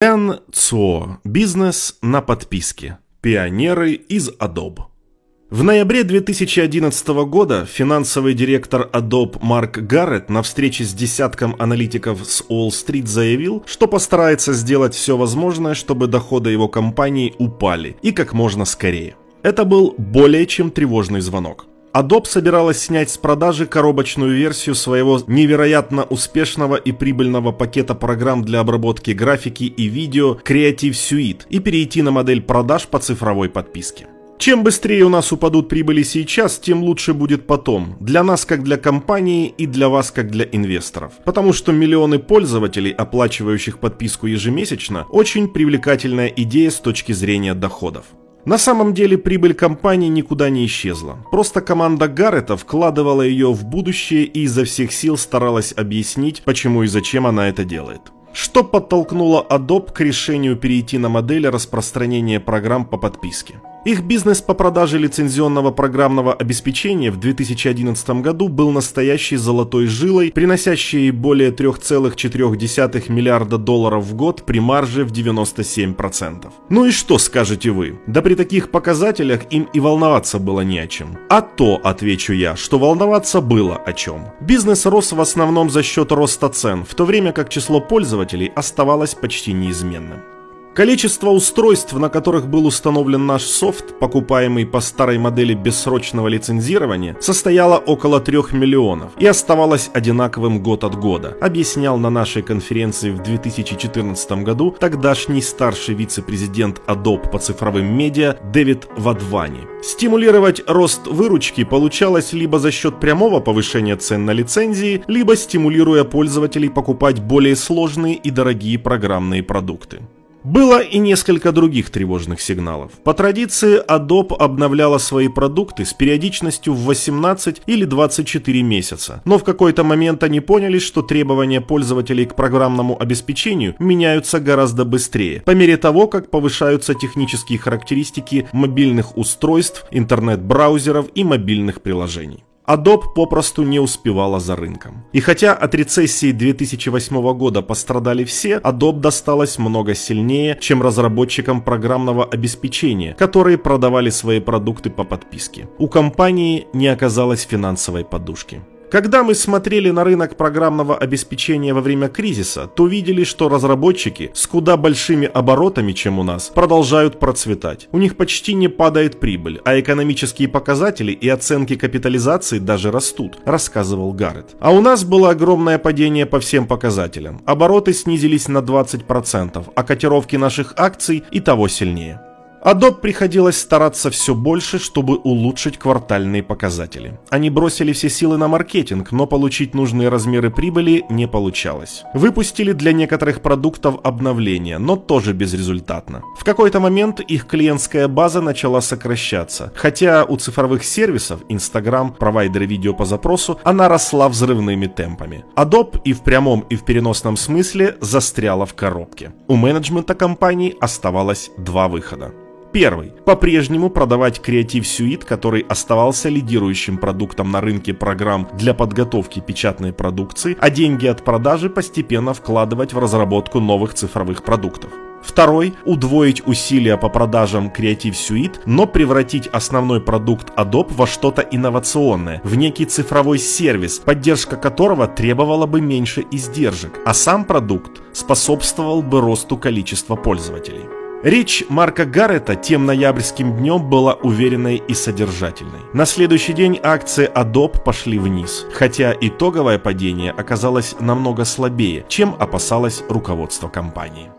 Эн ЦО. Бизнес на подписке. Пионеры из Adobe. В ноябре 2011 года финансовый директор Adobe Марк Гаррет на встрече с десятком аналитиков с Уолл-стрит заявил, что постарается сделать все возможное, чтобы доходы его компании упали и как можно скорее. Это был более чем тревожный звонок. Adobe собиралась снять с продажи коробочную версию своего невероятно успешного и прибыльного пакета программ для обработки графики и видео Creative Suite и перейти на модель продаж по цифровой подписке. Чем быстрее у нас упадут прибыли сейчас, тем лучше будет потом. Для нас как для компании и для вас как для инвесторов. Потому что миллионы пользователей, оплачивающих подписку ежемесячно, очень привлекательная идея с точки зрения доходов. На самом деле прибыль компании никуда не исчезла. Просто команда Гаррета вкладывала ее в будущее и изо всех сил старалась объяснить, почему и зачем она это делает. Что подтолкнуло Adobe к решению перейти на модель распространения программ по подписке? Их бизнес по продаже лицензионного программного обеспечения в 2011 году был настоящей золотой жилой, приносящей более 3,4 миллиарда долларов в год при марже в 97%. Ну и что скажете вы? Да при таких показателях им и волноваться было не о чем. А то, отвечу я, что волноваться было о чем. Бизнес рос в основном за счет роста цен, в то время как число пользователей оставалось почти неизменным. Количество устройств, на которых был установлен наш софт, покупаемый по старой модели бессрочного лицензирования, состояло около 3 миллионов и оставалось одинаковым год от года, объяснял на нашей конференции в 2014 году тогдашний старший вице-президент Adobe по цифровым медиа Дэвид Вадвани. Стимулировать рост выручки получалось либо за счет прямого повышения цен на лицензии, либо стимулируя пользователей покупать более сложные и дорогие программные продукты. Было и несколько других тревожных сигналов. По традиции Adobe обновляла свои продукты с периодичностью в 18 или 24 месяца, но в какой-то момент они поняли, что требования пользователей к программному обеспечению меняются гораздо быстрее, по мере того, как повышаются технические характеристики мобильных устройств, интернет-браузеров и мобильных приложений. Adobe попросту не успевала за рынком. И хотя от рецессии 2008 года пострадали все, Adobe досталось много сильнее, чем разработчикам программного обеспечения, которые продавали свои продукты по подписке. У компании не оказалось финансовой подушки. Когда мы смотрели на рынок программного обеспечения во время кризиса, то видели, что разработчики с куда большими оборотами, чем у нас, продолжают процветать. У них почти не падает прибыль, а экономические показатели и оценки капитализации даже растут, рассказывал Гаррет. А у нас было огромное падение по всем показателям. Обороты снизились на 20%, а котировки наших акций и того сильнее. Adobe приходилось стараться все больше, чтобы улучшить квартальные показатели. Они бросили все силы на маркетинг, но получить нужные размеры прибыли не получалось. Выпустили для некоторых продуктов обновления, но тоже безрезультатно. В какой-то момент их клиентская база начала сокращаться, хотя у цифровых сервисов, Instagram, провайдеры видео по запросу, она росла взрывными темпами. Adobe и в прямом, и в переносном смысле застряла в коробке. У менеджмента компании оставалось два выхода. Первый. По-прежнему продавать Creative Suite, который оставался лидирующим продуктом на рынке программ для подготовки печатной продукции, а деньги от продажи постепенно вкладывать в разработку новых цифровых продуктов. Второй – удвоить усилия по продажам Creative Suite, но превратить основной продукт Adobe во что-то инновационное, в некий цифровой сервис, поддержка которого требовала бы меньше издержек, а сам продукт способствовал бы росту количества пользователей. Речь Марка Гаррета тем ноябрьским днем была уверенной и содержательной. На следующий день акции Adobe пошли вниз, хотя итоговое падение оказалось намного слабее, чем опасалось руководство компании.